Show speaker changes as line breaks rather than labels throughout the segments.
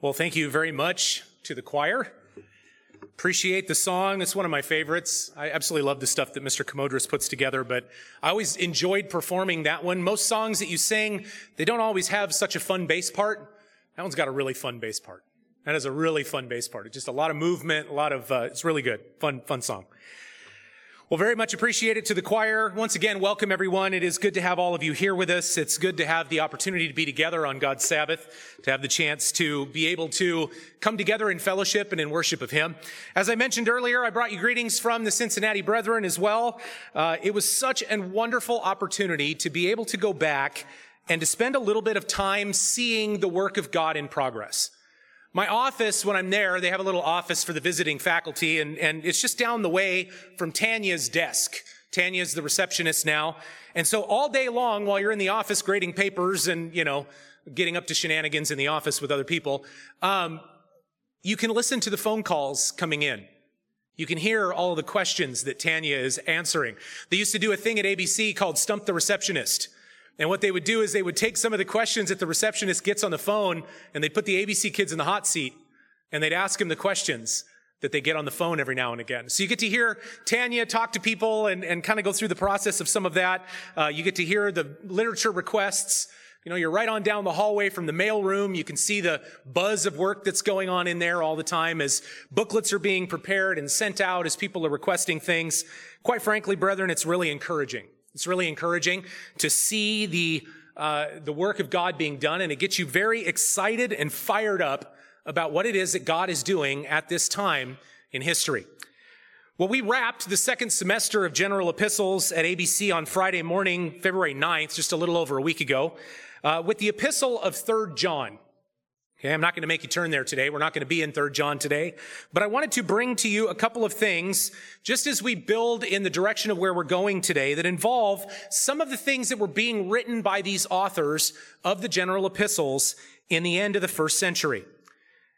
Well, thank you very much to the choir. Appreciate the song. It's one of my favorites. I absolutely love the stuff that Mr. Commodris puts together, but I always enjoyed performing that one. Most songs that you sing, they don't always have such a fun bass part. That one's got a really fun bass part. That is a really fun bass part. It's just a lot of movement, a lot of, uh, it's really good. Fun, fun song. Well, very much appreciate it to the choir. Once again, welcome everyone. It is good to have all of you here with us. It's good to have the opportunity to be together on God's Sabbath, to have the chance to be able to come together in fellowship and in worship of Him. As I mentioned earlier, I brought you greetings from the Cincinnati Brethren as well. Uh, it was such a wonderful opportunity to be able to go back and to spend a little bit of time seeing the work of God in progress. My office, when I'm there, they have a little office for the visiting faculty, and, and it's just down the way from Tanya's desk. Tanya's the receptionist now. And so all day long, while you're in the office grading papers and, you know, getting up to shenanigans in the office with other people, um, you can listen to the phone calls coming in. You can hear all the questions that Tanya is answering. They used to do a thing at ABC called Stump the Receptionist. And what they would do is they would take some of the questions that the receptionist gets on the phone and they'd put the ABC kids in the hot seat and they'd ask them the questions that they get on the phone every now and again. So you get to hear Tanya talk to people and, and kind of go through the process of some of that. Uh, you get to hear the literature requests. You know, you're right on down the hallway from the mail room. You can see the buzz of work that's going on in there all the time as booklets are being prepared and sent out as people are requesting things. Quite frankly, brethren, it's really encouraging. It's really encouraging to see the, uh, the work of God being done, and it gets you very excited and fired up about what it is that God is doing at this time in history. Well, we wrapped the second semester of general epistles at ABC on Friday morning, February 9th, just a little over a week ago, uh, with the epistle of 3rd John. Okay, I'm not going to make you turn there today. We're not going to be in 3rd John today. But I wanted to bring to you a couple of things, just as we build in the direction of where we're going today, that involve some of the things that were being written by these authors of the general epistles in the end of the first century.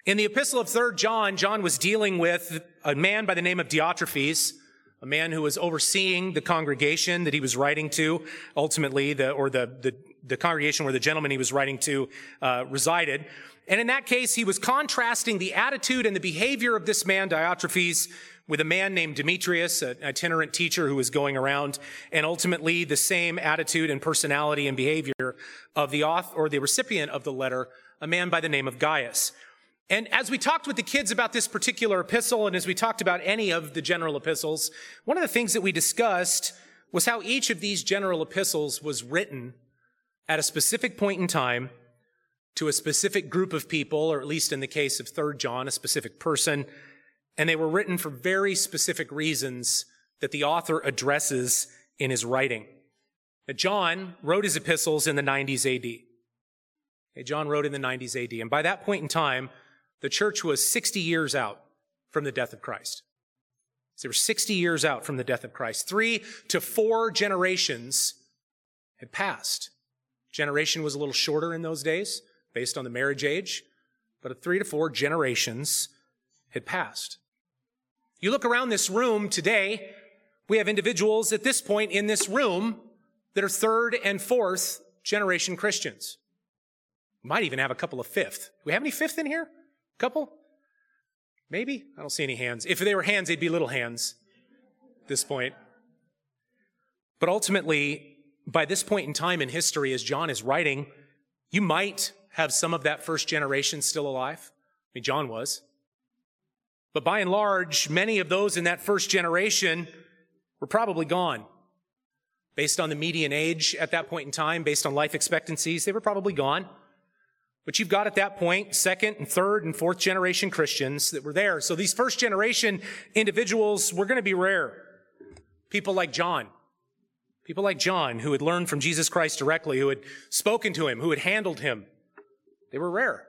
In the epistle of 3rd John, John was dealing with a man by the name of Diotrephes, a man who was overseeing the congregation that he was writing to, ultimately, the, or the, the, the congregation where the gentleman he was writing to uh, resided. And in that case, he was contrasting the attitude and the behavior of this man, Diotrephes, with a man named Demetrius, an itinerant teacher who was going around, and ultimately the same attitude and personality and behavior of the author or the recipient of the letter, a man by the name of Gaius. And as we talked with the kids about this particular epistle, and as we talked about any of the general epistles, one of the things that we discussed was how each of these general epistles was written at a specific point in time to a specific group of people, or at least in the case of 3rd John, a specific person, and they were written for very specific reasons that the author addresses in his writing. Now, John wrote his epistles in the 90s AD. Okay, John wrote in the 90s AD, and by that point in time, the church was 60 years out from the death of Christ. So they were 60 years out from the death of Christ. Three to four generations had passed. Generation was a little shorter in those days based on the marriage age, but three to four generations had passed. You look around this room today, we have individuals at this point in this room that are third and fourth generation Christians. Might even have a couple of fifth. Do we have any fifth in here? A Couple? Maybe? I don't see any hands. If they were hands, they'd be little hands at this point. But ultimately, by this point in time in history, as John is writing, you might have some of that first generation still alive. I mean, John was. But by and large, many of those in that first generation were probably gone. Based on the median age at that point in time, based on life expectancies, they were probably gone. But you've got at that point second and third and fourth generation Christians that were there. So these first generation individuals were going to be rare. People like John. People like John who had learned from Jesus Christ directly, who had spoken to him, who had handled him, they were rare.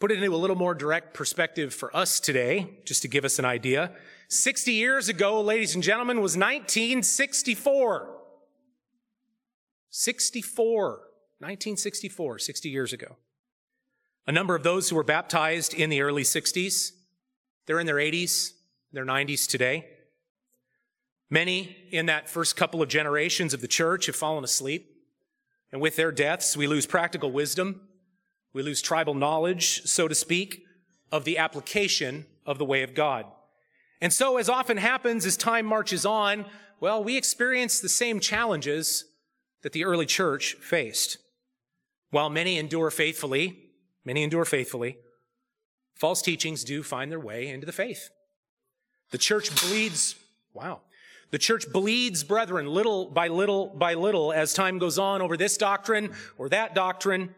Put it into a little more direct perspective for us today, just to give us an idea. 60 years ago, ladies and gentlemen, was 1964. 64. 1964, 60 years ago. A number of those who were baptized in the early 60s, they're in their 80s, their 90s today. Many in that first couple of generations of the church have fallen asleep. And with their deaths, we lose practical wisdom. We lose tribal knowledge, so to speak, of the application of the way of God. And so, as often happens as time marches on, well, we experience the same challenges that the early church faced. While many endure faithfully, many endure faithfully, false teachings do find their way into the faith. The church bleeds, wow. The church bleeds brethren little by little by little as time goes on over this doctrine or that doctrine.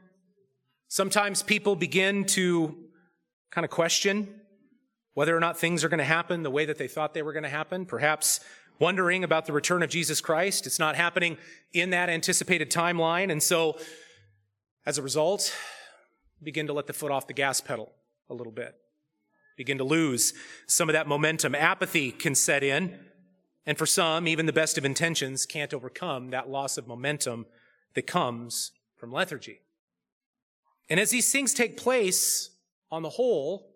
Sometimes people begin to kind of question whether or not things are going to happen the way that they thought they were going to happen. Perhaps wondering about the return of Jesus Christ. It's not happening in that anticipated timeline. And so, as a result, begin to let the foot off the gas pedal a little bit. Begin to lose some of that momentum. Apathy can set in. And for some, even the best of intentions can't overcome that loss of momentum that comes from lethargy. And as these things take place, on the whole,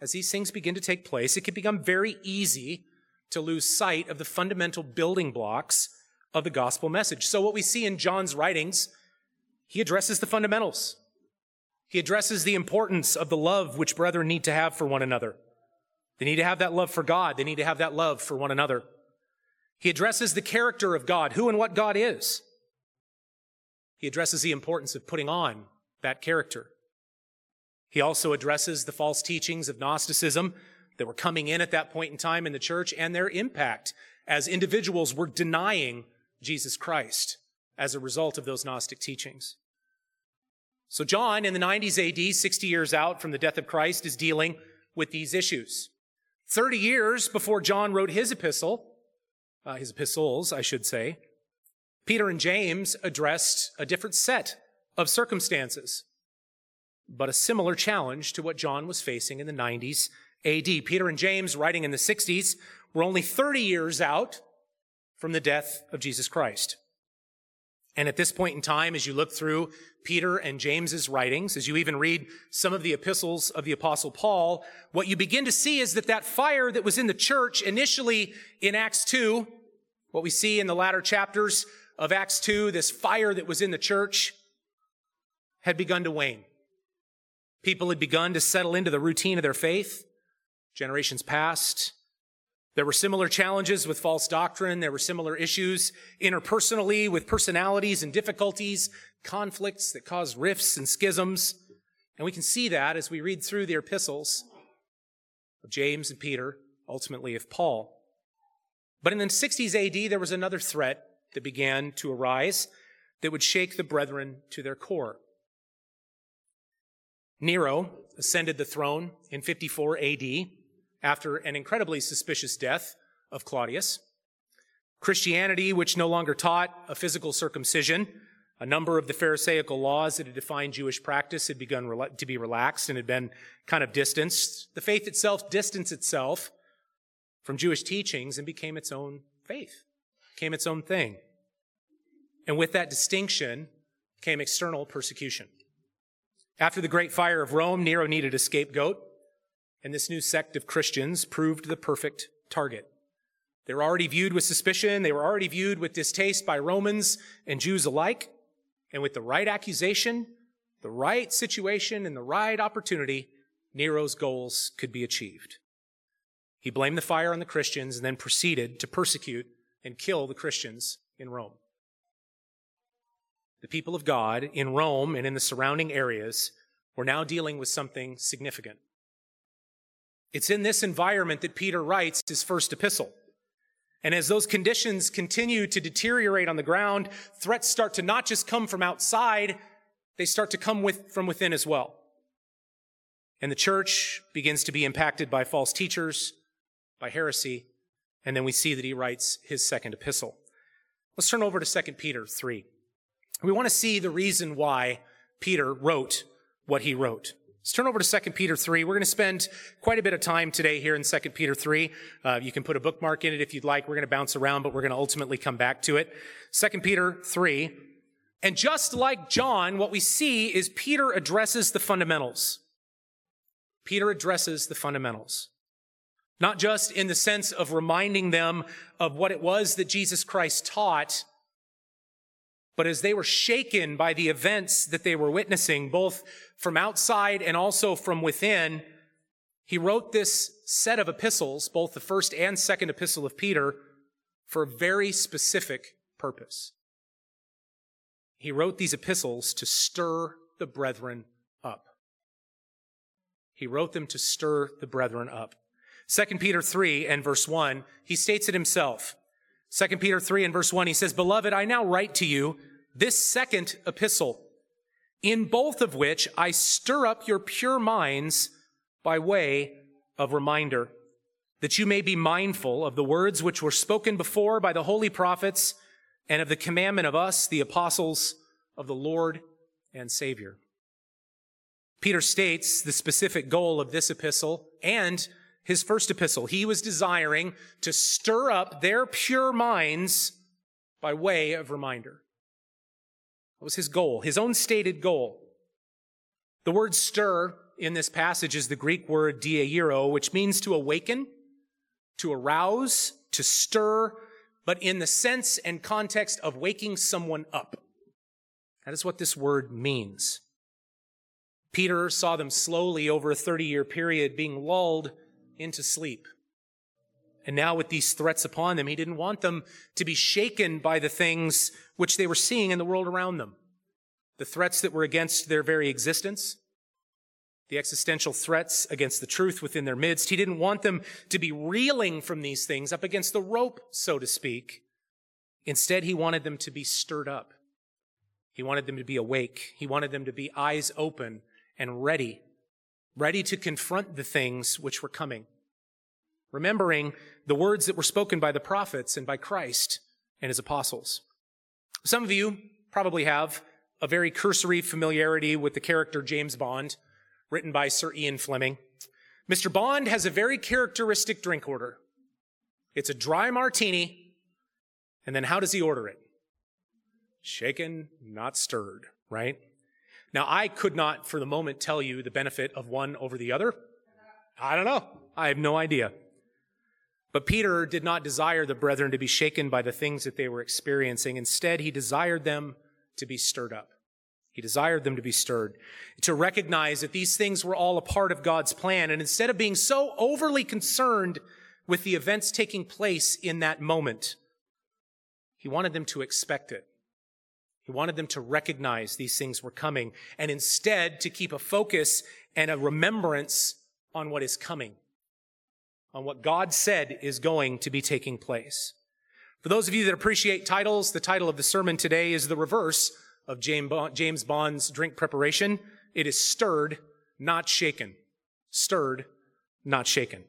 as these things begin to take place, it can become very easy to lose sight of the fundamental building blocks of the gospel message. So, what we see in John's writings, he addresses the fundamentals. He addresses the importance of the love which brethren need to have for one another. They need to have that love for God, they need to have that love for one another. He addresses the character of God, who and what God is. He addresses the importance of putting on that character. He also addresses the false teachings of Gnosticism that were coming in at that point in time in the church and their impact as individuals were denying Jesus Christ as a result of those Gnostic teachings. So, John in the 90s AD, 60 years out from the death of Christ, is dealing with these issues. 30 years before John wrote his epistle, uh, his epistles, I should say, Peter and James addressed a different set of circumstances but a similar challenge to what John was facing in the 90s AD. Peter and James, writing in the 60s, were only 30 years out from the death of Jesus Christ. And at this point in time, as you look through Peter and James's writings, as you even read some of the epistles of the apostle Paul, what you begin to see is that that fire that was in the church initially in Acts 2, what we see in the latter chapters of Acts 2, this fire that was in the church had begun to wane. People had begun to settle into the routine of their faith. Generations passed. There were similar challenges with false doctrine. There were similar issues interpersonally with personalities and difficulties, conflicts that caused rifts and schisms. And we can see that as we read through the epistles of James and Peter, ultimately of Paul. But in the 60s AD, there was another threat that began to arise that would shake the brethren to their core. Nero ascended the throne in 54 AD after an incredibly suspicious death of Claudius. Christianity, which no longer taught a physical circumcision, a number of the Pharisaical laws that had defined Jewish practice had begun to be relaxed and had been kind of distanced. The faith itself distanced itself from Jewish teachings and became its own faith, became its own thing. And with that distinction came external persecution. After the great fire of Rome, Nero needed a scapegoat, and this new sect of Christians proved the perfect target. They were already viewed with suspicion, they were already viewed with distaste by Romans and Jews alike, and with the right accusation, the right situation, and the right opportunity, Nero's goals could be achieved. He blamed the fire on the Christians and then proceeded to persecute and kill the Christians in Rome the people of God in Rome and in the surrounding areas were now dealing with something significant. It's in this environment that Peter writes his first epistle. And as those conditions continue to deteriorate on the ground, threats start to not just come from outside, they start to come with, from within as well. And the church begins to be impacted by false teachers, by heresy, and then we see that he writes his second epistle. Let's turn over to 2 Peter 3. We want to see the reason why Peter wrote what he wrote. Let's turn over to 2 Peter 3. We're going to spend quite a bit of time today here in 2 Peter 3. Uh, you can put a bookmark in it if you'd like. We're going to bounce around, but we're going to ultimately come back to it. 2 Peter 3. And just like John, what we see is Peter addresses the fundamentals. Peter addresses the fundamentals. Not just in the sense of reminding them of what it was that Jesus Christ taught, but as they were shaken by the events that they were witnessing, both from outside and also from within, he wrote this set of epistles, both the first and second epistle of Peter, for a very specific purpose. He wrote these epistles to stir the brethren up. He wrote them to stir the brethren up. 2 Peter 3 and verse 1, he states it himself. 2 Peter 3 and verse 1, he says, Beloved, I now write to you this second epistle, in both of which I stir up your pure minds by way of reminder, that you may be mindful of the words which were spoken before by the holy prophets and of the commandment of us, the apostles of the Lord and Savior. Peter states the specific goal of this epistle and his first epistle. He was desiring to stir up their pure minds by way of reminder. That was his goal, his own stated goal. The word stir in this passage is the Greek word diairo, which means to awaken, to arouse, to stir, but in the sense and context of waking someone up. That is what this word means. Peter saw them slowly over a 30 year period being lulled into sleep. And now, with these threats upon them, he didn't want them to be shaken by the things which they were seeing in the world around them. The threats that were against their very existence, the existential threats against the truth within their midst. He didn't want them to be reeling from these things up against the rope, so to speak. Instead, he wanted them to be stirred up. He wanted them to be awake. He wanted them to be eyes open and ready, ready to confront the things which were coming. Remembering the words that were spoken by the prophets and by Christ and his apostles. Some of you probably have a very cursory familiarity with the character James Bond written by Sir Ian Fleming. Mr. Bond has a very characteristic drink order. It's a dry martini, and then how does he order it? Shaken, not stirred, right? Now, I could not for the moment tell you the benefit of one over the other. I don't know. I have no idea. But Peter did not desire the brethren to be shaken by the things that they were experiencing. Instead, he desired them to be stirred up. He desired them to be stirred, to recognize that these things were all a part of God's plan. And instead of being so overly concerned with the events taking place in that moment, he wanted them to expect it. He wanted them to recognize these things were coming and instead to keep a focus and a remembrance on what is coming, on what God said is going to be taking place. For those of you that appreciate titles, the title of the sermon today is the reverse of James Bond's drink preparation. It is stirred, not shaken. Stirred, not shaken.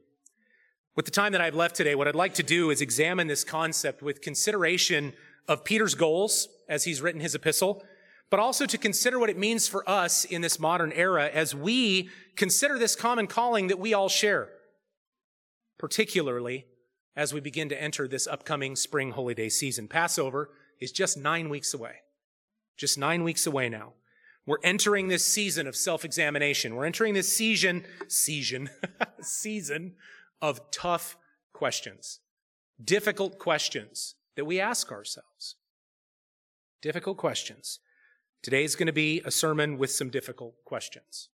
With the time that I've left today, what I'd like to do is examine this concept with consideration of Peter's goals as he's written his epistle, but also to consider what it means for us in this modern era as we consider this common calling that we all share, particularly as we begin to enter this upcoming spring holy day season. Passover is just nine weeks away just nine weeks away now. We're entering this season of self-examination. We're entering this season, season, season of tough questions, difficult questions that we ask ourselves. Difficult questions. Today is going to be a sermon with some difficult questions.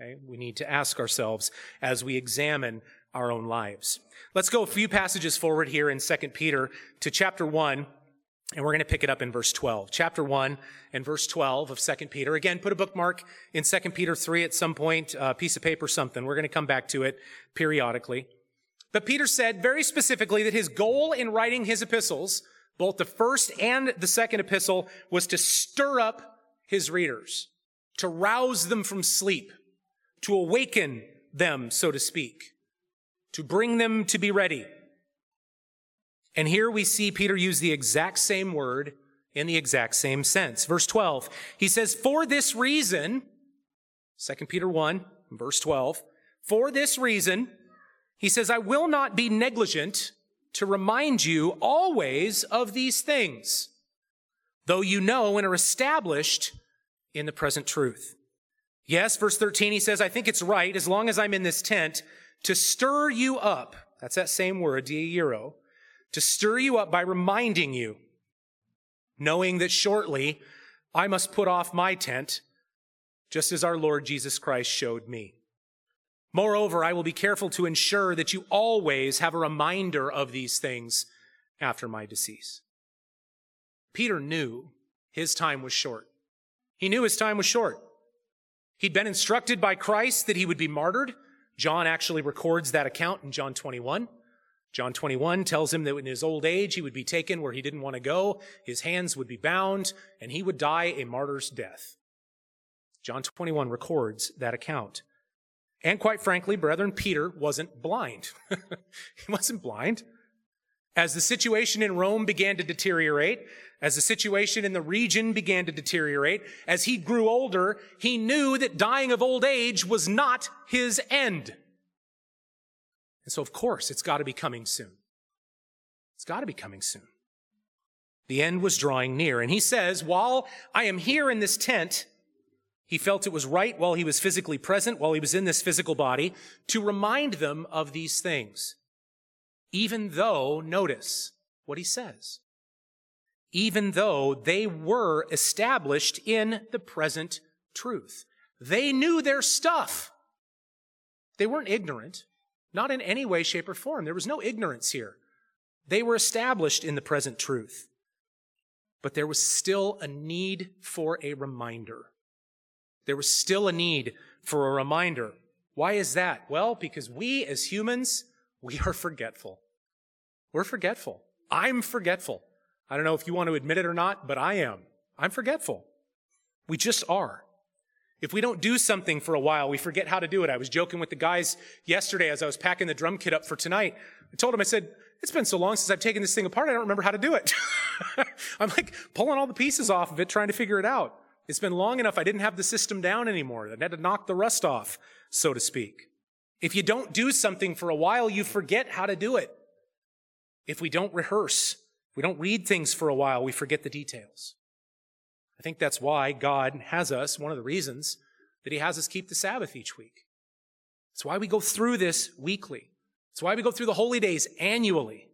Okay. We need to ask ourselves as we examine our own lives. Let's go a few passages forward here in 2 Peter to chapter 1 and we're going to pick it up in verse 12. Chapter 1 and verse 12 of 2 Peter. Again, put a bookmark in 2 Peter 3 at some point, a piece of paper, something. We're going to come back to it periodically. But Peter said very specifically that his goal in writing his epistles, both the first and the second epistle, was to stir up his readers, to rouse them from sleep, to awaken them, so to speak, to bring them to be ready. And here we see Peter use the exact same word in the exact same sense. Verse 12, he says, For this reason, 2 Peter 1, verse 12, for this reason, he says, I will not be negligent to remind you always of these things, though you know and are established in the present truth. Yes, verse 13, he says, I think it's right, as long as I'm in this tent, to stir you up. That's that same word, diairo, to stir you up by reminding you knowing that shortly I must put off my tent, just as our Lord Jesus Christ showed me. Moreover, I will be careful to ensure that you always have a reminder of these things after my decease. Peter knew his time was short. He knew his time was short. He'd been instructed by Christ that he would be martyred. John actually records that account in John 21. John 21 tells him that in his old age, he would be taken where he didn't want to go. His hands would be bound and he would die a martyr's death. John 21 records that account. And quite frankly, brethren, Peter wasn't blind. he wasn't blind. As the situation in Rome began to deteriorate, as the situation in the region began to deteriorate, as he grew older, he knew that dying of old age was not his end. And so, of course, it's got to be coming soon. It's got to be coming soon. The end was drawing near. And he says, while I am here in this tent, he felt it was right while he was physically present, while he was in this physical body, to remind them of these things. Even though, notice what he says, even though they were established in the present truth. They knew their stuff. They weren't ignorant, not in any way, shape, or form. There was no ignorance here. They were established in the present truth. But there was still a need for a reminder. There was still a need for a reminder. Why is that? Well, because we as humans, we are forgetful. We're forgetful. I'm forgetful. I don't know if you want to admit it or not, but I am. I'm forgetful. We just are. If we don't do something for a while, we forget how to do it. I was joking with the guys yesterday as I was packing the drum kit up for tonight. I told them, I said, it's been so long since I've taken this thing apart, I don't remember how to do it. I'm like pulling all the pieces off of it, trying to figure it out. It's been long enough I didn't have the system down anymore. I had to knock the rust off, so to speak. If you don't do something for a while, you forget how to do it. If we don't rehearse, if we don't read things for a while, we forget the details. I think that's why God has us, one of the reasons that He has us keep the Sabbath each week. It's why we go through this weekly. It's why we go through the holy days annually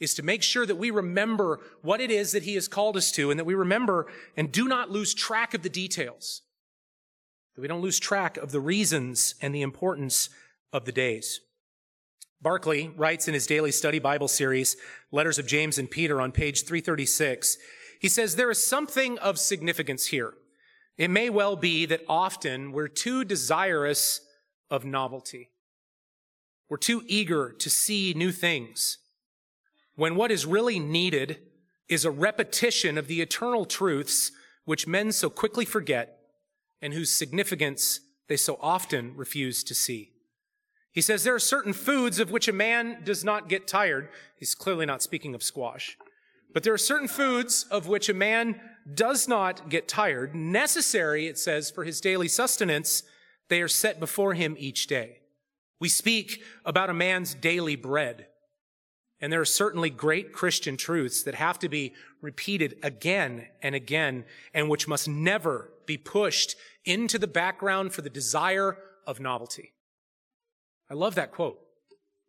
is to make sure that we remember what it is that he has called us to and that we remember and do not lose track of the details. That we don't lose track of the reasons and the importance of the days. Barclay writes in his daily study Bible series, Letters of James and Peter on page 336, he says, there is something of significance here. It may well be that often we're too desirous of novelty. We're too eager to see new things when what is really needed is a repetition of the eternal truths which men so quickly forget and whose significance they so often refuse to see. He says there are certain foods of which a man does not get tired. He's clearly not speaking of squash. But there are certain foods of which a man does not get tired, necessary, it says, for his daily sustenance. They are set before him each day. We speak about a man's daily bread. And there are certainly great Christian truths that have to be repeated again and again and which must never be pushed into the background for the desire of novelty. I love that quote.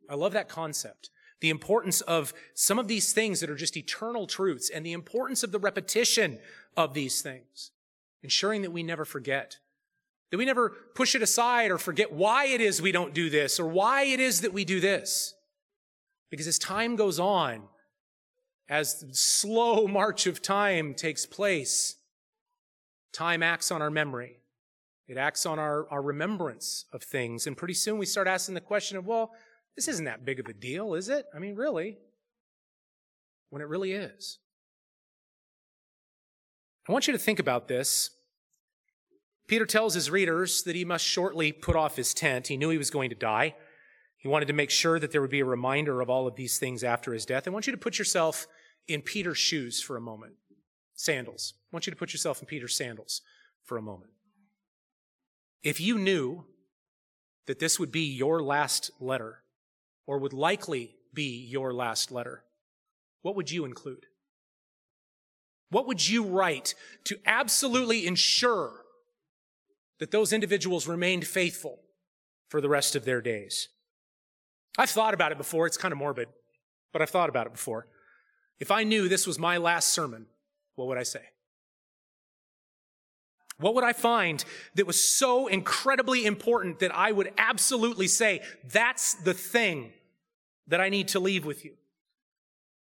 I love that concept. The importance of some of these things that are just eternal truths and the importance of the repetition of these things, ensuring that we never forget, that we never push it aside or forget why it is we don't do this or why it is that we do this. Because as time goes on, as the slow march of time takes place, time acts on our memory. It acts on our, our remembrance of things. And pretty soon we start asking the question of, well, this isn't that big of a deal, is it? I mean, really? When it really is. I want you to think about this. Peter tells his readers that he must shortly put off his tent. He knew he was going to die. He wanted to make sure that there would be a reminder of all of these things after his death. I want you to put yourself in Peter's shoes for a moment. Sandals. I want you to put yourself in Peter's sandals for a moment. If you knew that this would be your last letter, or would likely be your last letter, what would you include? What would you write to absolutely ensure that those individuals remained faithful for the rest of their days? I've thought about it before. It's kind of morbid, but I've thought about it before. If I knew this was my last sermon, what would I say? What would I find that was so incredibly important that I would absolutely say, that's the thing that I need to leave with you?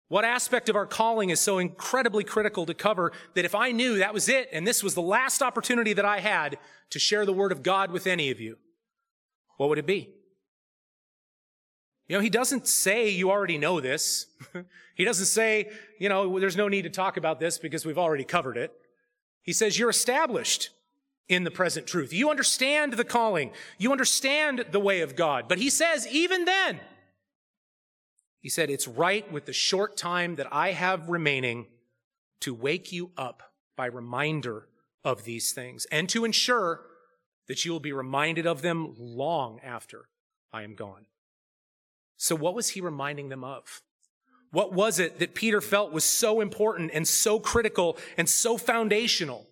What aspect of our calling is so incredibly critical to cover that if I knew that was it and this was the last opportunity that I had to share the word of God with any of you, what would it be? You know, he doesn't say you already know this. he doesn't say, you know, there's no need to talk about this because we've already covered it. He says you're established in the present truth. You understand the calling. You understand the way of God. But he says, even then, he said, it's right with the short time that I have remaining to wake you up by reminder of these things and to ensure that you will be reminded of them long after I am gone. So what was he reminding them of? What was it that Peter felt was so important and so critical and so foundational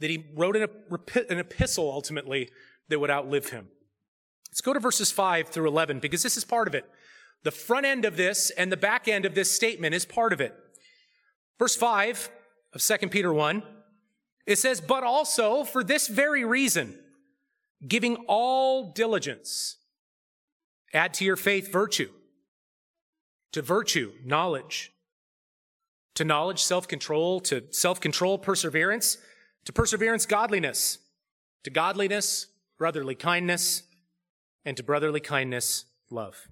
that he wrote an, an epistle ultimately that would outlive him? Let's go to verses 5 through 11 because this is part of it. The front end of this and the back end of this statement is part of it. Verse 5 of 2 Peter 1, it says, But also for this very reason, giving all diligence, add to your faith virtue to virtue, knowledge. To knowledge, self control. To self control, perseverance. To perseverance, godliness. To godliness, brotherly kindness. And to brotherly kindness, love.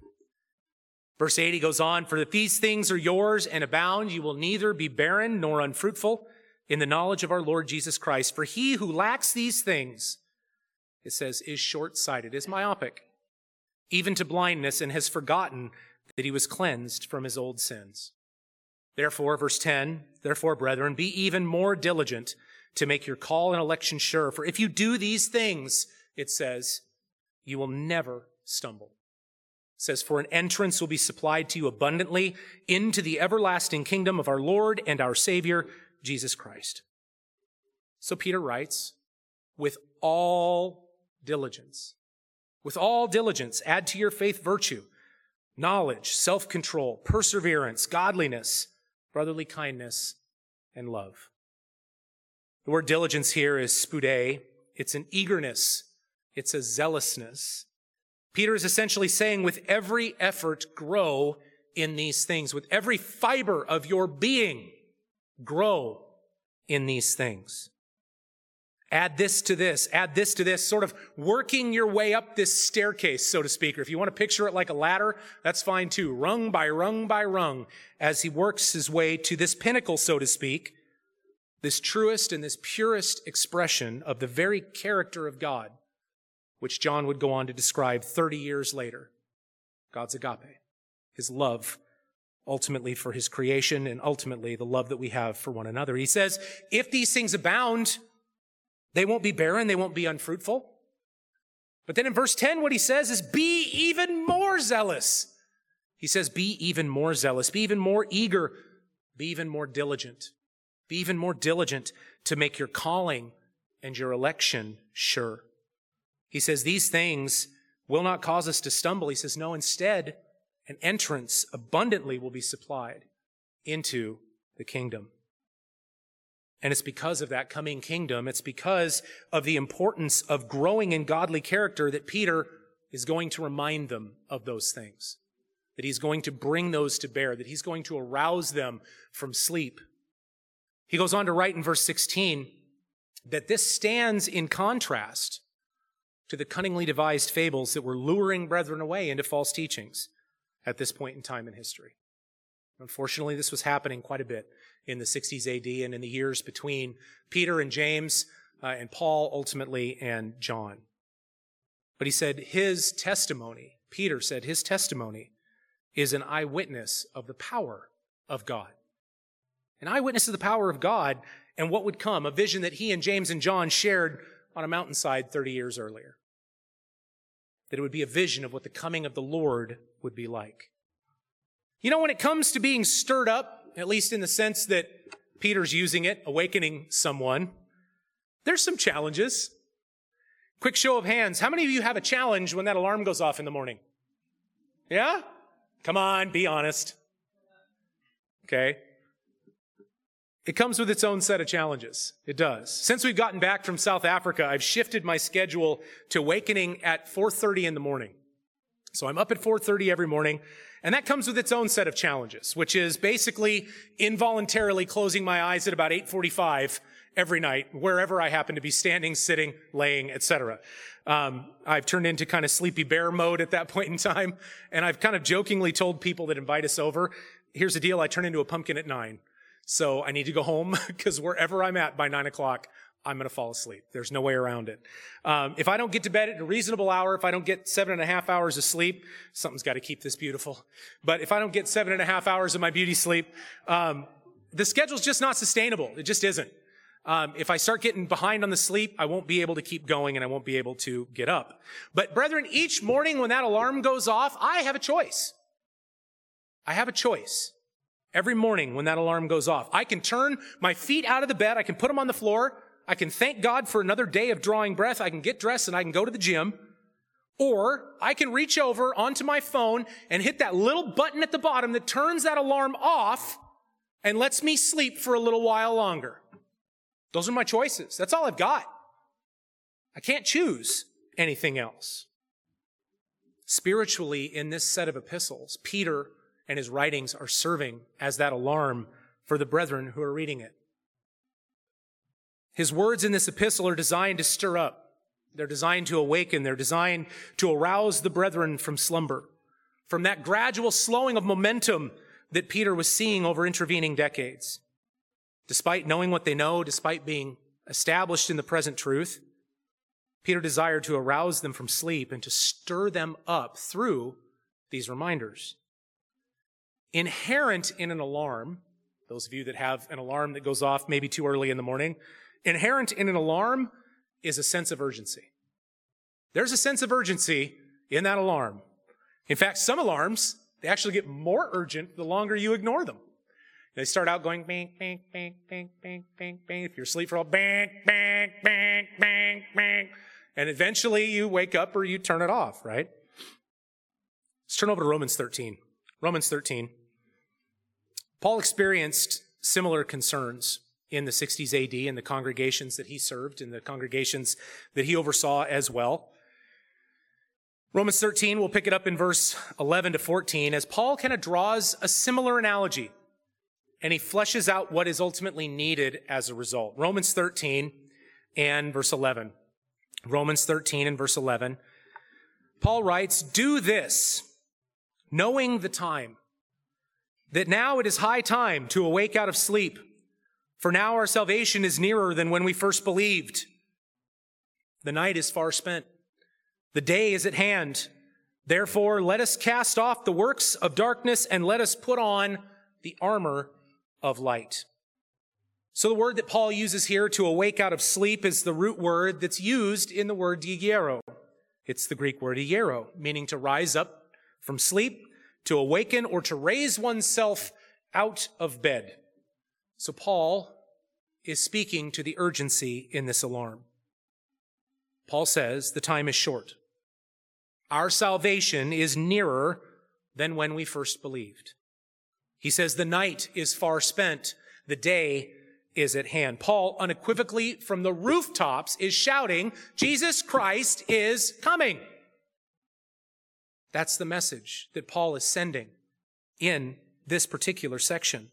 Verse 80 goes on, For if these things are yours and abound, you will neither be barren nor unfruitful in the knowledge of our Lord Jesus Christ. For he who lacks these things, it says, is short sighted, is myopic, even to blindness, and has forgotten that he was cleansed from his old sins. Therefore, verse 10, therefore, brethren, be even more diligent to make your call and election sure. For if you do these things, it says, you will never stumble. It says, for an entrance will be supplied to you abundantly into the everlasting kingdom of our Lord and our Savior, Jesus Christ. So Peter writes, with all diligence, with all diligence, add to your faith virtue knowledge, self control, perseverance, godliness, brotherly kindness, and love. The word diligence here is spoude. It's an eagerness. It's a zealousness. Peter is essentially saying with every effort, grow in these things. With every fiber of your being, grow in these things. Add this to this, add this to this, sort of working your way up this staircase, so to speak. Or if you want to picture it like a ladder, that's fine too. Rung by rung by rung, as he works his way to this pinnacle, so to speak, this truest and this purest expression of the very character of God, which John would go on to describe 30 years later. God's agape, his love ultimately for his creation and ultimately the love that we have for one another. He says, if these things abound, they won't be barren, they won't be unfruitful. But then in verse 10, what he says is, be even more zealous. He says, be even more zealous, be even more eager, be even more diligent. Be even more diligent to make your calling and your election sure. He says, these things will not cause us to stumble. He says, no, instead, an entrance abundantly will be supplied into the kingdom. And it's because of that coming kingdom, it's because of the importance of growing in godly character that Peter is going to remind them of those things. That he's going to bring those to bear, that he's going to arouse them from sleep. He goes on to write in verse 16 that this stands in contrast to the cunningly devised fables that were luring brethren away into false teachings at this point in time in history. Unfortunately, this was happening quite a bit in the 60s AD and in the years between Peter and James uh, and Paul ultimately and John. But he said his testimony, Peter said his testimony is an eyewitness of the power of God. An eyewitness of the power of God and what would come, a vision that he and James and John shared on a mountainside 30 years earlier. That it would be a vision of what the coming of the Lord would be like. You know, when it comes to being stirred up at least in the sense that Peter's using it, awakening someone, there's some challenges. Quick show of hands. How many of you have a challenge when that alarm goes off in the morning? Yeah? Come on, be honest. Okay. it comes with its own set of challenges. It does. Since we've gotten back from South Africa, I've shifted my schedule to awakening at 4.30 in the morning. So I'm up at 4.30 every morning, and that comes with its own set of challenges, which is basically involuntarily closing my eyes at about 8.45 every night, wherever I happen to be standing, sitting, laying, etc. Um, I've turned into kind of sleepy bear mode at that point in time, and I've kind of jokingly told people that invite us over, here's the deal, I turn into a pumpkin at nine. So I need to go home because wherever I'm at by nine o'clock, I'm going to fall asleep. There's no way around it. Um, if I don't get to bed at a reasonable hour, if I don't get seven and a half hours of sleep, something's got to keep this beautiful. But if I don't get seven and a half hours of my beauty sleep, um, the schedule's just not sustainable. It just isn't. Um, if I start getting behind on the sleep, I won't be able to keep going and I won't be able to get up. But brethren, each morning when that alarm goes off, I have a choice. I have a choice. Every morning when that alarm goes off, I can turn my feet out of the bed. I can put them on the floor. I can thank God for another day of drawing breath. I can get dressed and I can go to the gym. Or I can reach over onto my phone and hit that little button at the bottom that turns that alarm off and lets me sleep for a little while longer. Those are my choices. That's all I've got. I can't choose anything else. Spiritually, in this set of epistles, Peter and his writings are serving as that alarm for the brethren who are reading it. His words in this epistle are designed to stir up. They're designed to awaken. They're designed to arouse the brethren from slumber, from that gradual slowing of momentum that Peter was seeing over intervening decades. Despite knowing what they know, despite being established in the present truth, Peter desired to arouse them from sleep and to stir them up through these reminders. Inherent in an alarm, those of you that have an alarm that goes off maybe too early in the morning, Inherent in an alarm is a sense of urgency. There's a sense of urgency in that alarm. In fact, some alarms, they actually get more urgent the longer you ignore them. They start out going bang, bang, bang, bang, bang, bang, bang. If you're asleep for all bang, bang, bang, bang, bang. And eventually you wake up or you turn it off, right? Let's turn over to Romans 13. Romans 13. Paul experienced similar concerns in the 60s AD in the congregations that he served and the congregations that he oversaw as well. Romans 13, we'll pick it up in verse 11 to 14 as Paul kind of draws a similar analogy and he fleshes out what is ultimately needed as a result. Romans 13 and verse 11. Romans 13 and verse 11. Paul writes, Do this, knowing the time, that now it is high time to awake out of sleep for now our salvation is nearer than when we first believed. The night is far spent. The day is at hand. Therefore, let us cast off the works of darkness and let us put on the armor of light. So the word that Paul uses here to awake out of sleep is the root word that's used in the word diegero. It's the Greek word diegero, meaning to rise up from sleep, to awaken, or to raise oneself out of bed. So Paul is speaking to the urgency in this alarm. Paul says the time is short. Our salvation is nearer than when we first believed. He says the night is far spent. The day is at hand. Paul unequivocally from the rooftops is shouting, Jesus Christ is coming. That's the message that Paul is sending in this particular section.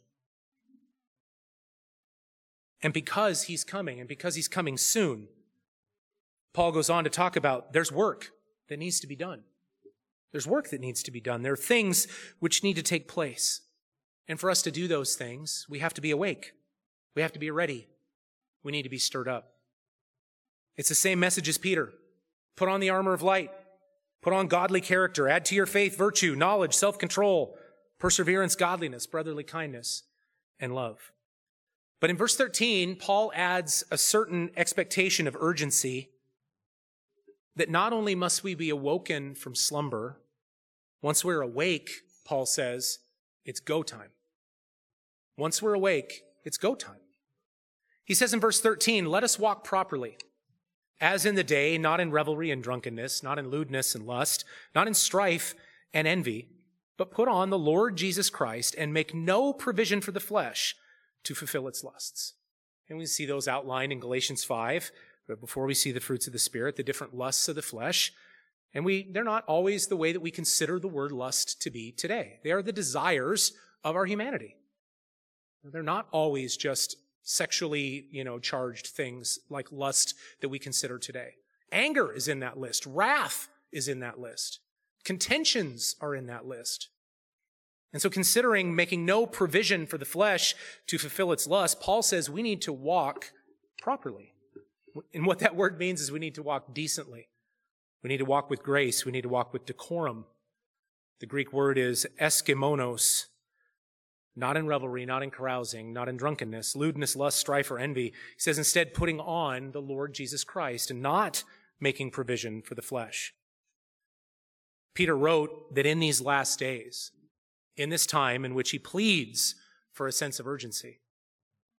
And because he's coming and because he's coming soon, Paul goes on to talk about there's work that needs to be done. There's work that needs to be done. There are things which need to take place. And for us to do those things, we have to be awake. We have to be ready. We need to be stirred up. It's the same message as Peter. Put on the armor of light. Put on godly character. Add to your faith virtue, knowledge, self-control, perseverance, godliness, brotherly kindness, and love. But in verse 13, Paul adds a certain expectation of urgency that not only must we be awoken from slumber, once we're awake, Paul says, it's go time. Once we're awake, it's go time. He says in verse 13, let us walk properly, as in the day, not in revelry and drunkenness, not in lewdness and lust, not in strife and envy, but put on the Lord Jesus Christ and make no provision for the flesh to fulfill its lusts. And we see those outlined in Galatians 5, but before we see the fruits of the Spirit, the different lusts of the flesh. And we, they're not always the way that we consider the word lust to be today. They are the desires of our humanity. They're not always just sexually, you know, charged things like lust that we consider today. Anger is in that list. Wrath is in that list. Contentions are in that list. And so considering making no provision for the flesh to fulfill its lust, Paul says we need to walk properly. And what that word means is we need to walk decently. We need to walk with grace. We need to walk with decorum. The Greek word is euschemonos, not in revelry, not in carousing, not in drunkenness, lewdness, lust, strife, or envy. He says instead putting on the Lord Jesus Christ and not making provision for the flesh. Peter wrote that in these last days, in this time in which he pleads for a sense of urgency.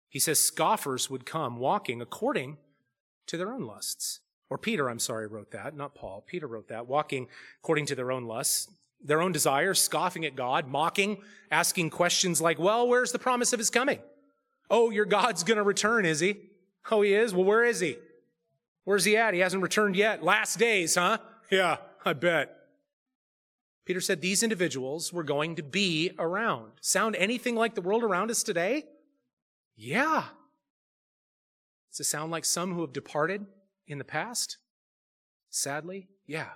He says scoffers would come walking according to their own lusts. Or Peter, I'm sorry, wrote that, not Paul. Peter wrote that, walking according to their own lusts, their own desires, scoffing at God, mocking, asking questions like, well, where's the promise of his coming? Oh, your God's going to return, is he? Oh, he is? Well, where is he? Where's he at? He hasn't returned yet. Last days, huh? Yeah, I bet. Peter said these individuals were going to be around. Sound anything like the world around us today? Yeah. Does it sound like some who have departed in the past? Sadly, yeah,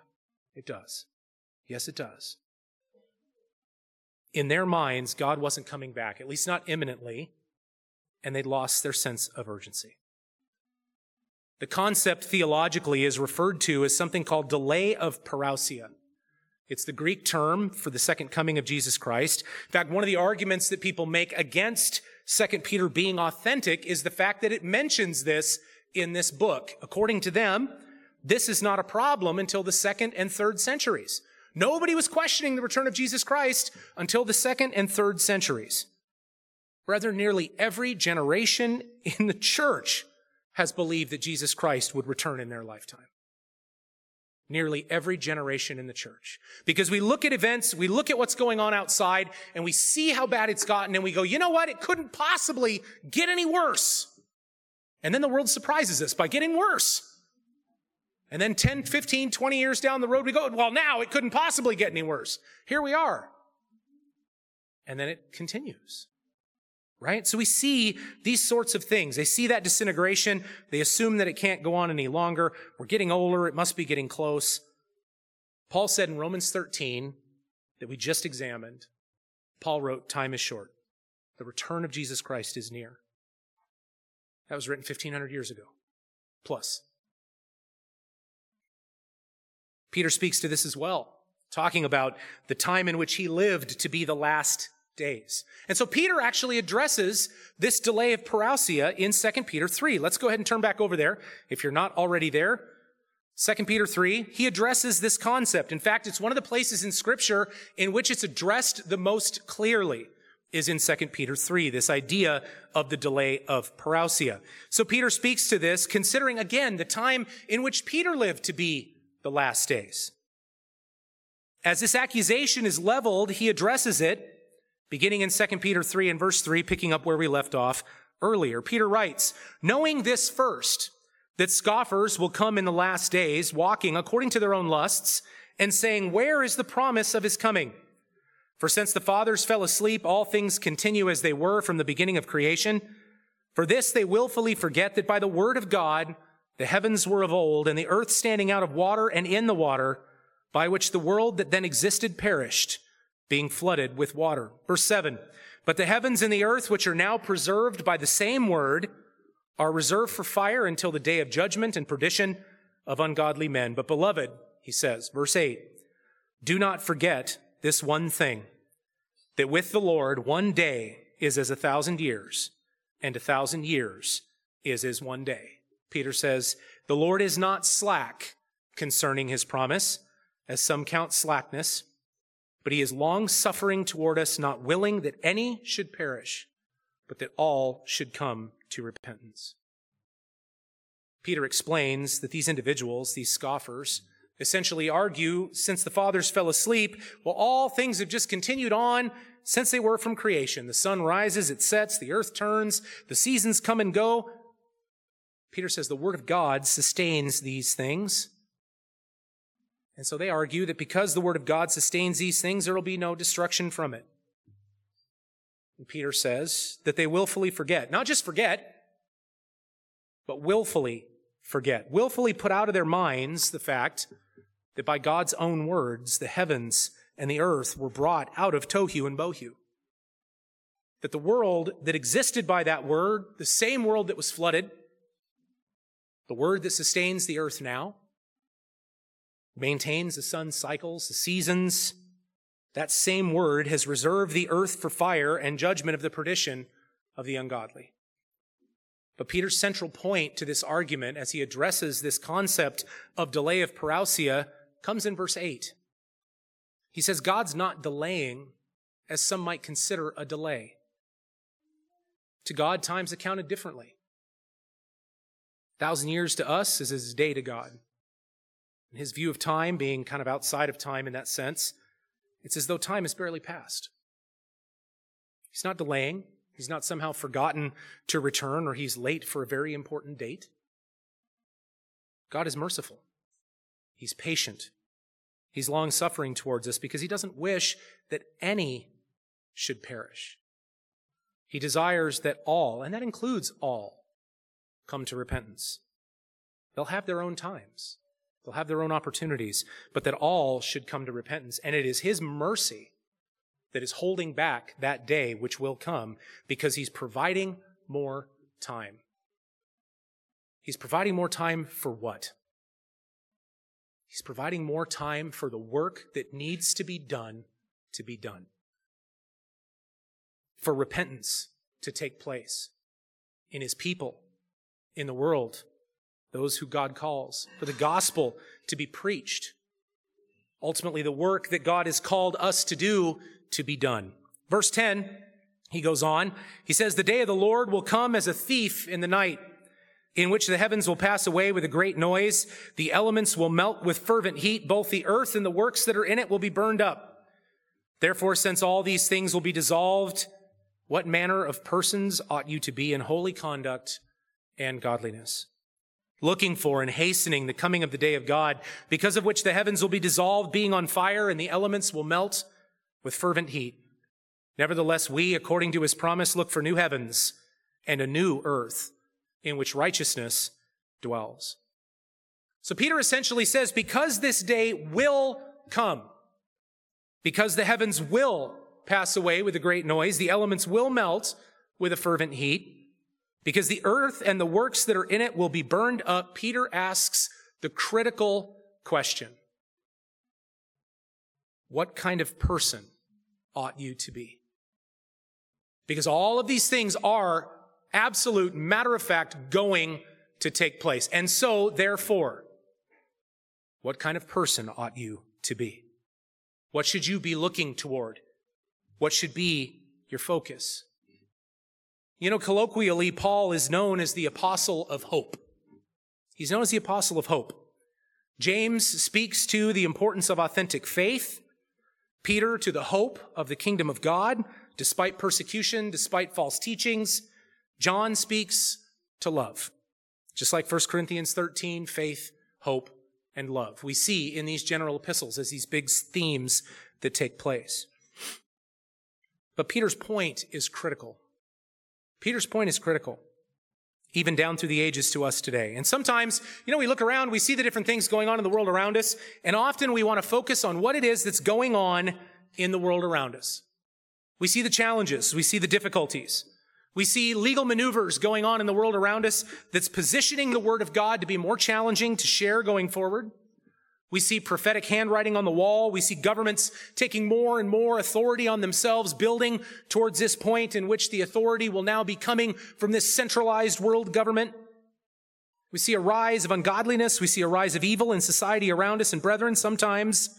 it does. Yes, it does. In their minds, God wasn't coming back, at least not imminently, and they'd lost their sense of urgency. The concept theologically is referred to as something called delay of parousia. It's the Greek term for the second coming of Jesus Christ. In fact, one of the arguments that people make against 2 Peter being authentic is the fact that it mentions this in this book. According to them, this is not a problem until the second and third centuries. Nobody was questioning the return of Jesus Christ until the second and third centuries. Rather, nearly every generation in the church has believed that Jesus Christ would return in their lifetime nearly every generation in the church. Because we look at events, we look at what's going on outside, and we see how bad it's gotten, and we go, you know what? It couldn't possibly get any worse. And then the world surprises us by getting worse. And then 10, 15, 20 years down the road, we go, well, now it couldn't possibly get any worse. Here we are. And then it continues right? So we see these sorts of things. They see that disintegration. They assume that it can't go on any longer. We're getting older. It must be getting close. Paul said in Romans 13 that we just examined, Paul wrote, time is short. The return of Jesus Christ is near. That was written 1500 years ago. Plus. Peter speaks to this as well, talking about the time in which he lived to be the last days. And so Peter actually addresses this delay of parousia in 2 Peter 3. Let's go ahead and turn back over there. If you're not already there, 2 Peter 3, he addresses this concept. In fact, it's one of the places in scripture in which it's addressed the most clearly is in 2 Peter 3, this idea of the delay of parousia. So Peter speaks to this considering again the time in which Peter lived to be the last days. As this accusation is leveled, he addresses it Beginning in 2 Peter 3 and verse 3, picking up where we left off earlier, Peter writes, Knowing this first, that scoffers will come in the last days, walking according to their own lusts, and saying, Where is the promise of his coming? For since the fathers fell asleep, all things continue as they were from the beginning of creation. For this they willfully forget that by the word of God, the heavens were of old, and the earth standing out of water and in the water, by which the world that then existed perished being flooded with water. Verse 7 But the heavens and the earth, which are now preserved by the same word, are reserved for fire until the day of judgment and perdition of ungodly men. But beloved, he says, verse 8, do not forget this one thing, that with the Lord one day is as a thousand years, and a thousand years is as one day. Peter says, the Lord is not slack concerning his promise, as some count slackness, but he is long suffering toward us, not willing that any should perish, but that all should come to repentance. Peter explains that these individuals, these scoffers, essentially argue since the fathers fell asleep, well, all things have just continued on since they were from creation. The sun rises, it sets, the earth turns, the seasons come and go. Peter says the word of God sustains these things. And so they argue that because the word of God sustains these things, there will be no destruction from it. And Peter says that they willfully forget. Not just forget, but willfully forget. Willfully put out of their minds the fact that by God's own words, the heavens and the earth were brought out of Tohu and Bohu. That the world that existed by that word, the same world that was flooded, the word that sustains the earth now, maintains the sun's cycles, the seasons, that same word has reserved the earth for fire and judgment of the perdition of the ungodly. But Peter's central point to this argument as he addresses this concept of delay of parousia comes in verse 8. He says God's not delaying as some might consider a delay. To God, time's accounted differently. A thousand years to us is as a day to God. His view of time being kind of outside of time in that sense, it's as though time has barely passed. He's not delaying. He's not somehow forgotten to return or he's late for a very important date. God is merciful. He's patient. He's long suffering towards us because he doesn't wish that any should perish. He desires that all, and that includes all, come to repentance. They'll have their own times. They'll have their own opportunities, but that all should come to repentance. And it is His mercy that is holding back that day which will come because He's providing more time. He's providing more time for what? He's providing more time for the work that needs to be done to be done. For repentance to take place in His people, in the world, those who God calls, for the gospel to be preached. Ultimately, the work that God has called us to do to be done. Verse 10, he goes on, he says, The day of the Lord will come as a thief in the night, in which the heavens will pass away with a great noise. The elements will melt with fervent heat. Both the earth and the works that are in it will be burned up. Therefore, since all these things will be dissolved, what manner of persons ought you to be in holy conduct and godliness? Looking for and hastening the coming of the day of God, because of which the heavens will be dissolved, being on fire, and the elements will melt with fervent heat. Nevertheless, we, according to his promise, look for new heavens and a new earth in which righteousness dwells. So Peter essentially says, because this day will come, because the heavens will pass away with a great noise, the elements will melt with a fervent heat, because the earth and the works that are in it will be burned up, Peter asks the critical question What kind of person ought you to be? Because all of these things are absolute, matter of fact, going to take place. And so, therefore, what kind of person ought you to be? What should you be looking toward? What should be your focus? You know, colloquially, Paul is known as the apostle of hope. He's known as the apostle of hope. James speaks to the importance of authentic faith. Peter to the hope of the kingdom of God, despite persecution, despite false teachings. John speaks to love. Just like 1 Corinthians 13, faith, hope, and love. We see in these general epistles as these big themes that take place. But Peter's point is critical. Peter's point is critical, even down through the ages to us today. And sometimes, you know, we look around, we see the different things going on in the world around us, and often we want to focus on what it is that's going on in the world around us. We see the challenges, we see the difficulties. We see legal maneuvers going on in the world around us that's positioning the Word of God to be more challenging to share going forward. We see prophetic handwriting on the wall. We see governments taking more and more authority on themselves, building towards this point in which the authority will now be coming from this centralized world government. We see a rise of ungodliness. We see a rise of evil in society around us. And brethren, sometimes,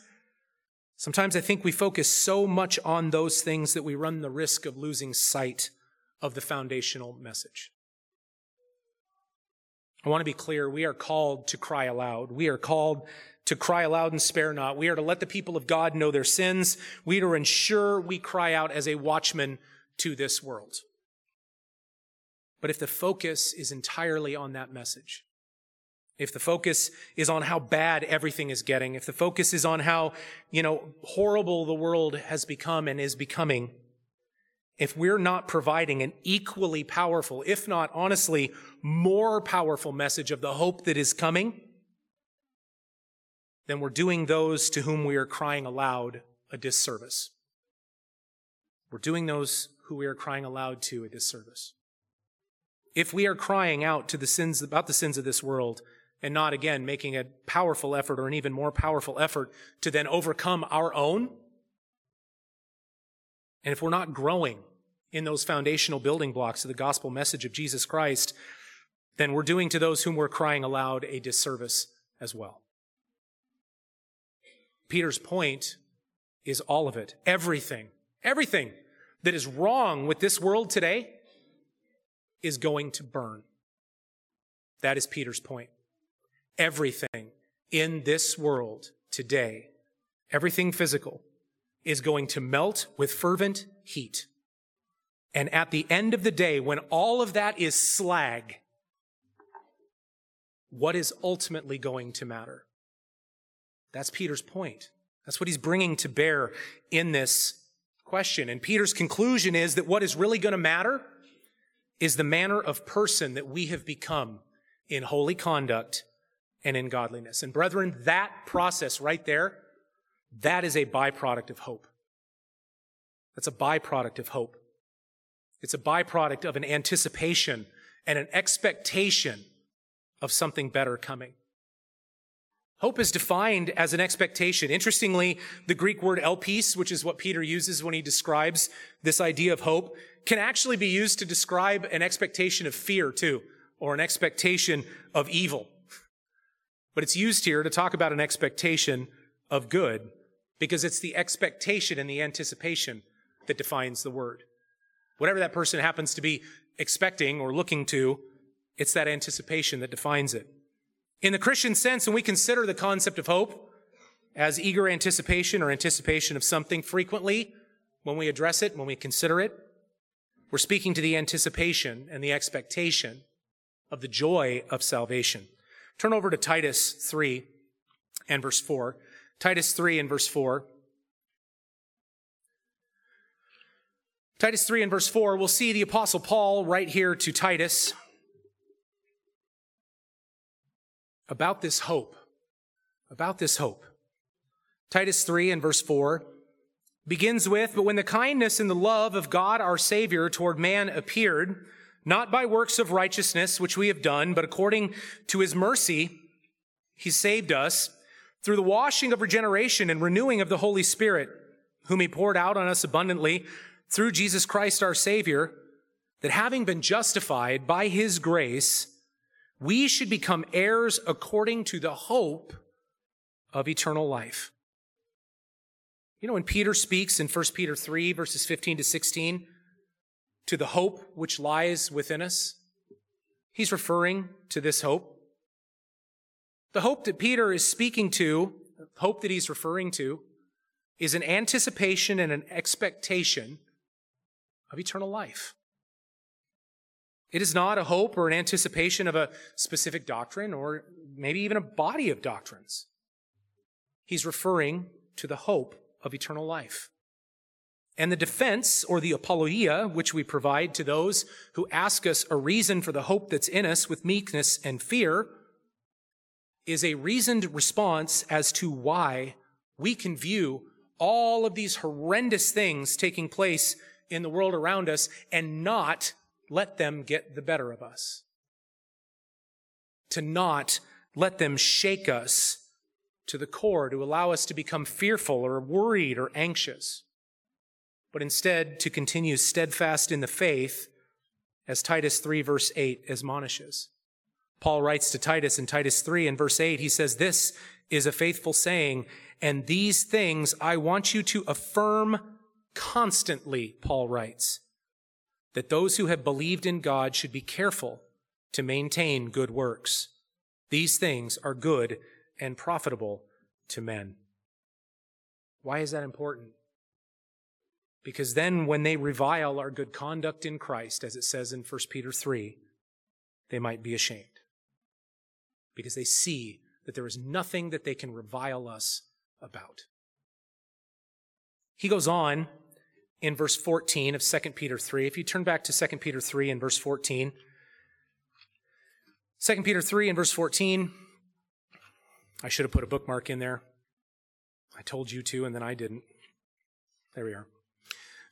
sometimes I think we focus so much on those things that we run the risk of losing sight of the foundational message. I want to be clear. We are called to cry aloud. We are called to cry aloud and spare not. We are to let the people of God know their sins. We are to ensure we cry out as a watchman to this world. But if the focus is entirely on that message, if the focus is on how bad everything is getting, if the focus is on how, you know, horrible the world has become and is becoming, if we're not providing an equally powerful, if not honestly more powerful message of the hope that is coming, then we're doing those to whom we are crying aloud a disservice. We're doing those who we are crying aloud to a disservice. If we are crying out to the sins about the sins of this world and not again making a powerful effort or an even more powerful effort to then overcome our own, and if we're not growing in those foundational building blocks of the gospel message of Jesus Christ, then we're doing to those whom we're crying aloud a disservice as well. Peter's point is all of it. Everything, everything that is wrong with this world today is going to burn. That is Peter's point. Everything in this world today, everything physical, is going to melt with fervent heat. And at the end of the day, when all of that is slag, what is ultimately going to matter? That's Peter's point. That's what he's bringing to bear in this question. And Peter's conclusion is that what is really going to matter is the manner of person that we have become in holy conduct and in godliness. And brethren, that process right there, that is a byproduct of hope. That's a byproduct of hope. It's a byproduct of an anticipation and an expectation of something better coming. Hope is defined as an expectation. Interestingly, the Greek word elpis, which is what Peter uses when he describes this idea of hope, can actually be used to describe an expectation of fear too, or an expectation of evil. But it's used here to talk about an expectation of good, because it's the expectation and the anticipation that defines the word. Whatever that person happens to be expecting or looking to, it's that anticipation that defines it. In the Christian sense, when we consider the concept of hope as eager anticipation or anticipation of something frequently, when we address it, when we consider it, we're speaking to the anticipation and the expectation of the joy of salvation. Turn over to Titus 3 and verse 4. Titus 3 and verse 4. Titus 3 and verse 4, we'll see the apostle Paul right here to Titus about this hope. About this hope. Titus 3 and verse 4 begins with, But when the kindness and the love of God our Savior toward man appeared, not by works of righteousness which we have done, but according to his mercy, he saved us through the washing of regeneration and renewing of the Holy Spirit, whom he poured out on us abundantly through Jesus Christ our Savior, that having been justified by his grace, we should become heirs according to the hope of eternal life. You know, when Peter speaks in 1 Peter 3, verses 15 to 16, to the hope which lies within us, he's referring to this hope. The hope that Peter is speaking to, hope that he's referring to, is an anticipation and an expectation of eternal life. It is not a hope or an anticipation of a specific doctrine or maybe even a body of doctrines. He's referring to the hope of eternal life. And the defense or the apologia, which we provide to those who ask us a reason for the hope that's in us with meekness and fear, is a reasoned response as to why we can view all of these horrendous things taking place in the world around us and not let them get the better of us. To not let them shake us to the core, to allow us to become fearful or worried or anxious, but instead to continue steadfast in the faith, as Titus 3 verse 8 admonishes. Paul writes to Titus in Titus 3 and verse 8, he says, This is a faithful saying, and these things I want you to affirm constantly, Paul writes that those who have believed in God should be careful to maintain good works. These things are good and profitable to men. Why is that important? Because then when they revile our good conduct in Christ, as it says in 1 Peter 3, they might be ashamed. Because they see that there is nothing that they can revile us about. He goes on in verse 14 of 2 Peter 3. If you turn back to 2 Peter 3 and verse 14, 2 Peter 3 and verse 14, I should have put a bookmark in there. I told you to, and then I didn't. There we are.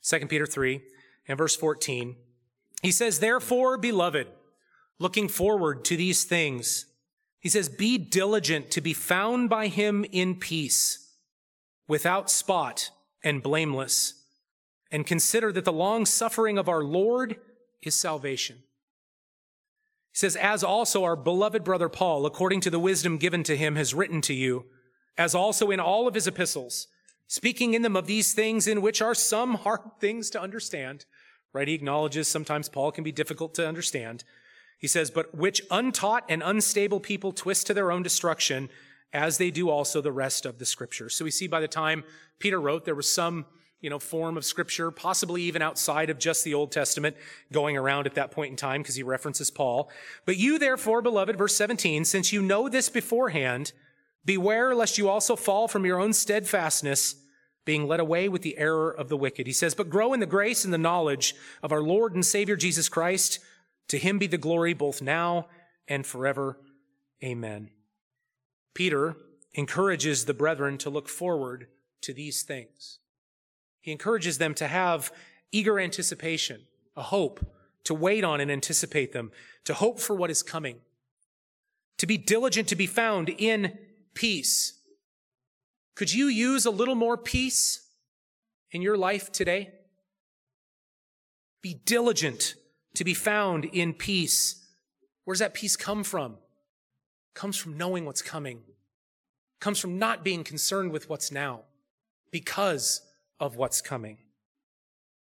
2 Peter 3 and verse 14. He says, Therefore, beloved, looking forward to these things, he says, Be diligent to be found by him in peace, without spot and blameless, and consider that the long suffering of our Lord is salvation. He says, As also our beloved brother Paul, according to the wisdom given to him, has written to you, as also in all of his epistles, speaking in them of these things in which are some hard things to understand. Right? He acknowledges sometimes Paul can be difficult to understand. He says, but which untaught and unstable people twist to their own destruction, as they do also the rest of the scripture. So we see by the time Peter wrote, there was some, you know, form of scripture, possibly even outside of just the Old Testament going around at that point in time, because he references Paul. But you therefore, beloved, verse 17, since you know this beforehand, Beware lest you also fall from your own steadfastness, being led away with the error of the wicked. He says, But grow in the grace and the knowledge of our Lord and Savior Jesus Christ. To him be the glory both now and forever. Amen. Peter encourages the brethren to look forward to these things. He encourages them to have eager anticipation, a hope, to wait on and anticipate them, to hope for what is coming, to be diligent to be found in peace. Could you use a little more peace in your life today? Be diligent to be found in peace. Where does that peace come from? It comes from knowing what's coming. It comes from not being concerned with what's now because of what's coming.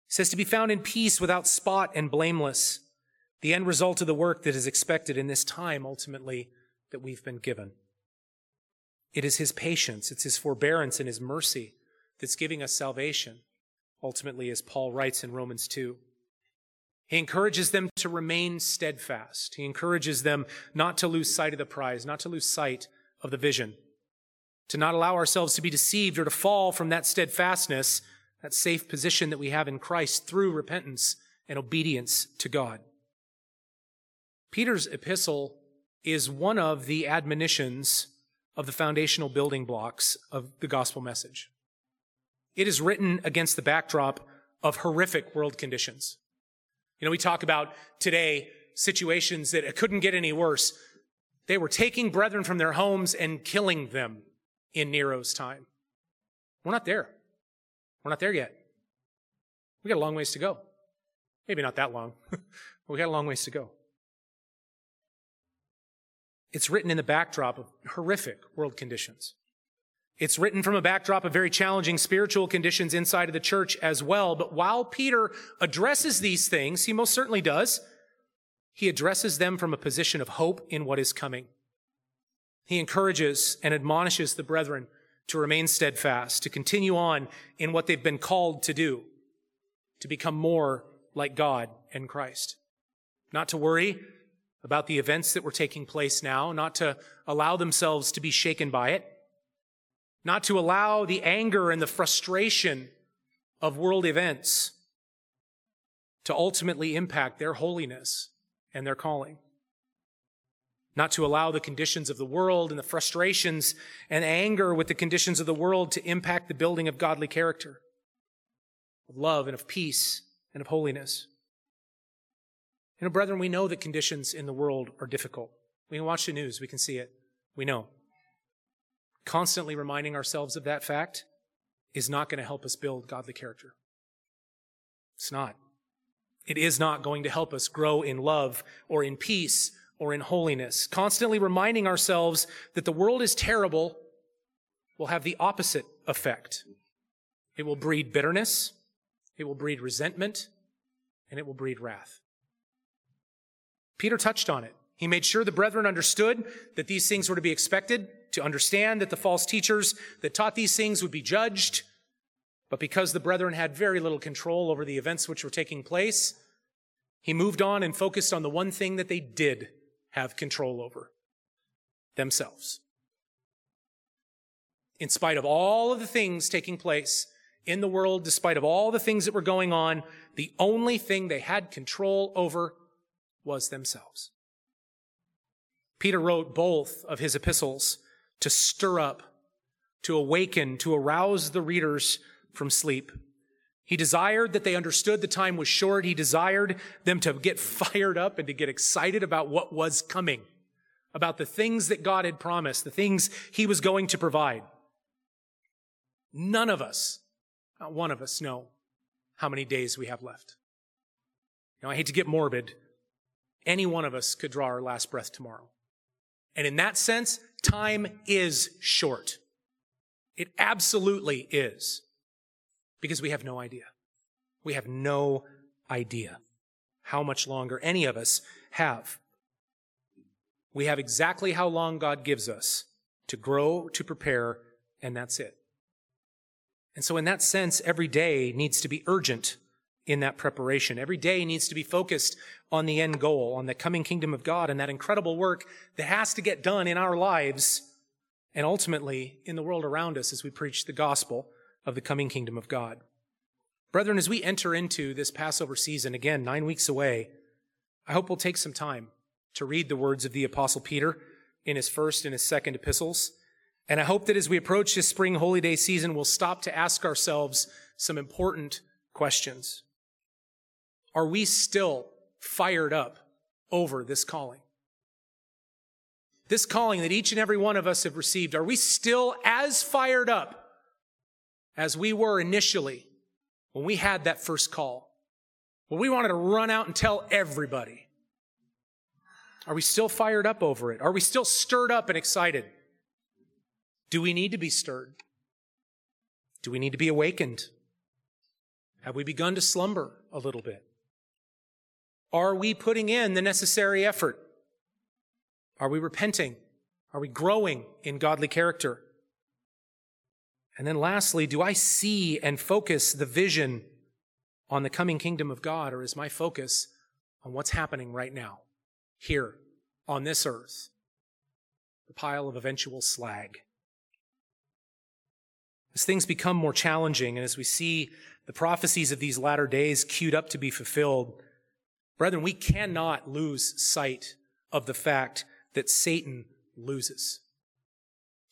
It says to be found in peace without spot and blameless, the end result of the work that is expected in this time ultimately that we've been given. It is his patience, it's his forbearance and his mercy that's giving us salvation, ultimately, as Paul writes in Romans 2. He encourages them to remain steadfast. He encourages them not to lose sight of the prize, not to lose sight of the vision, to not allow ourselves to be deceived or to fall from that steadfastness, that safe position that we have in Christ through repentance and obedience to God. Peter's epistle is one of the admonitions of the foundational building blocks of the gospel message. It is written against the backdrop of horrific world conditions. You know, we talk about today situations that couldn't get any worse. They were taking brethren from their homes and killing them in Nero's time. We're not there. We're not there yet. We got a long ways to go. Maybe not that long, but we got a long ways to go. It's written in the backdrop of horrific world conditions. It's written from a backdrop of very challenging spiritual conditions inside of the church as well. But while Peter addresses these things, he most certainly does, he addresses them from a position of hope in what is coming. He encourages and admonishes the brethren to remain steadfast, to continue on in what they've been called to do, to become more like God and Christ. Not to worry, about the events that were taking place now, not to allow themselves to be shaken by it, not to allow the anger and the frustration of world events to ultimately impact their holiness and their calling. Not to allow the conditions of the world and the frustrations and anger with the conditions of the world to impact the building of godly character, of love and of peace and of holiness. You know, brethren, we know that conditions in the world are difficult. We can watch the news, we can see it. We know. Constantly reminding ourselves of that fact is not going to help us build godly character. It's not. It is not going to help us grow in love or in peace or in holiness. Constantly reminding ourselves that the world is terrible will have the opposite effect. It will breed bitterness, it will breed resentment, and it will breed wrath. Peter touched on it. He made sure the brethren understood that these things were to be expected, to understand that the false teachers that taught these things would be judged. But because the brethren had very little control over the events which were taking place, he moved on and focused on the one thing that they did have control over themselves. In spite of all of the things taking place in the world, despite of all the things that were going on, the only thing they had control over was themselves. Peter wrote both of his epistles to stir up, to awaken, to arouse the readers from sleep. He desired that they understood the time was short. He desired them to get fired up and to get excited about what was coming, about the things that God had promised, the things he was going to provide. None of us, not one of us, know how many days we have left. Now, I hate to get morbid. Any one of us could draw our last breath tomorrow. And in that sense, time is short. It absolutely is. Because we have no idea. We have no idea how much longer any of us have. We have exactly how long God gives us to grow, to prepare, and that's it. And so, in that sense, every day needs to be urgent in that preparation. Every day needs to be focused on the end goal, on the coming kingdom of God, and that incredible work that has to get done in our lives and ultimately in the world around us as we preach the gospel of the coming kingdom of God. Brethren, as we enter into this Passover season, again, nine weeks away, I hope we'll take some time to read the words of the Apostle Peter in his first and his second epistles. And I hope that as we approach this spring holy day season, we'll stop to ask ourselves some important questions. Are we still fired up over this calling? This calling that each and every one of us have received, are we still as fired up as we were initially when we had that first call? When we wanted to run out and tell everybody? Are we still fired up over it? Are we still stirred up and excited? Do we need to be stirred? Do we need to be awakened? Have we begun to slumber a little bit? Are we putting in the necessary effort? Are we repenting? Are we growing in godly character? And then lastly, do I see and focus the vision on the coming kingdom of God, or is my focus on what's happening right now, here, on this earth, the pile of eventual slag? As things become more challenging and as we see the prophecies of these latter days queued up to be fulfilled, brethren, we cannot lose sight of the fact that Satan loses.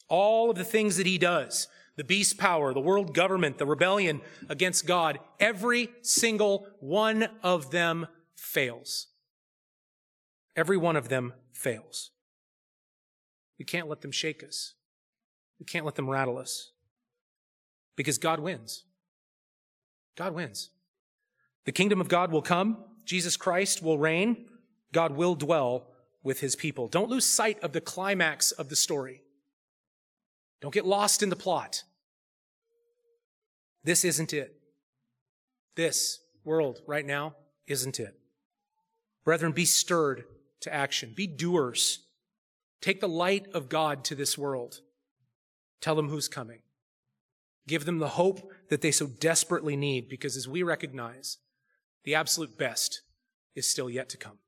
All of the things that he does, the beast power, the world government, the rebellion against God, every single one of them fails. Every one of them fails. We can't let them shake us. We can't let them rattle us because God wins. God wins. The kingdom of God will come. Jesus Christ will reign. God will dwell with his people. Don't lose sight of the climax of the story. Don't get lost in the plot. This isn't it. This world right now isn't it. Brethren, be stirred to action. Be doers. Take the light of God to this world. Tell them who's coming. Give them the hope that they so desperately need because as we recognize, the absolute best is still yet to come.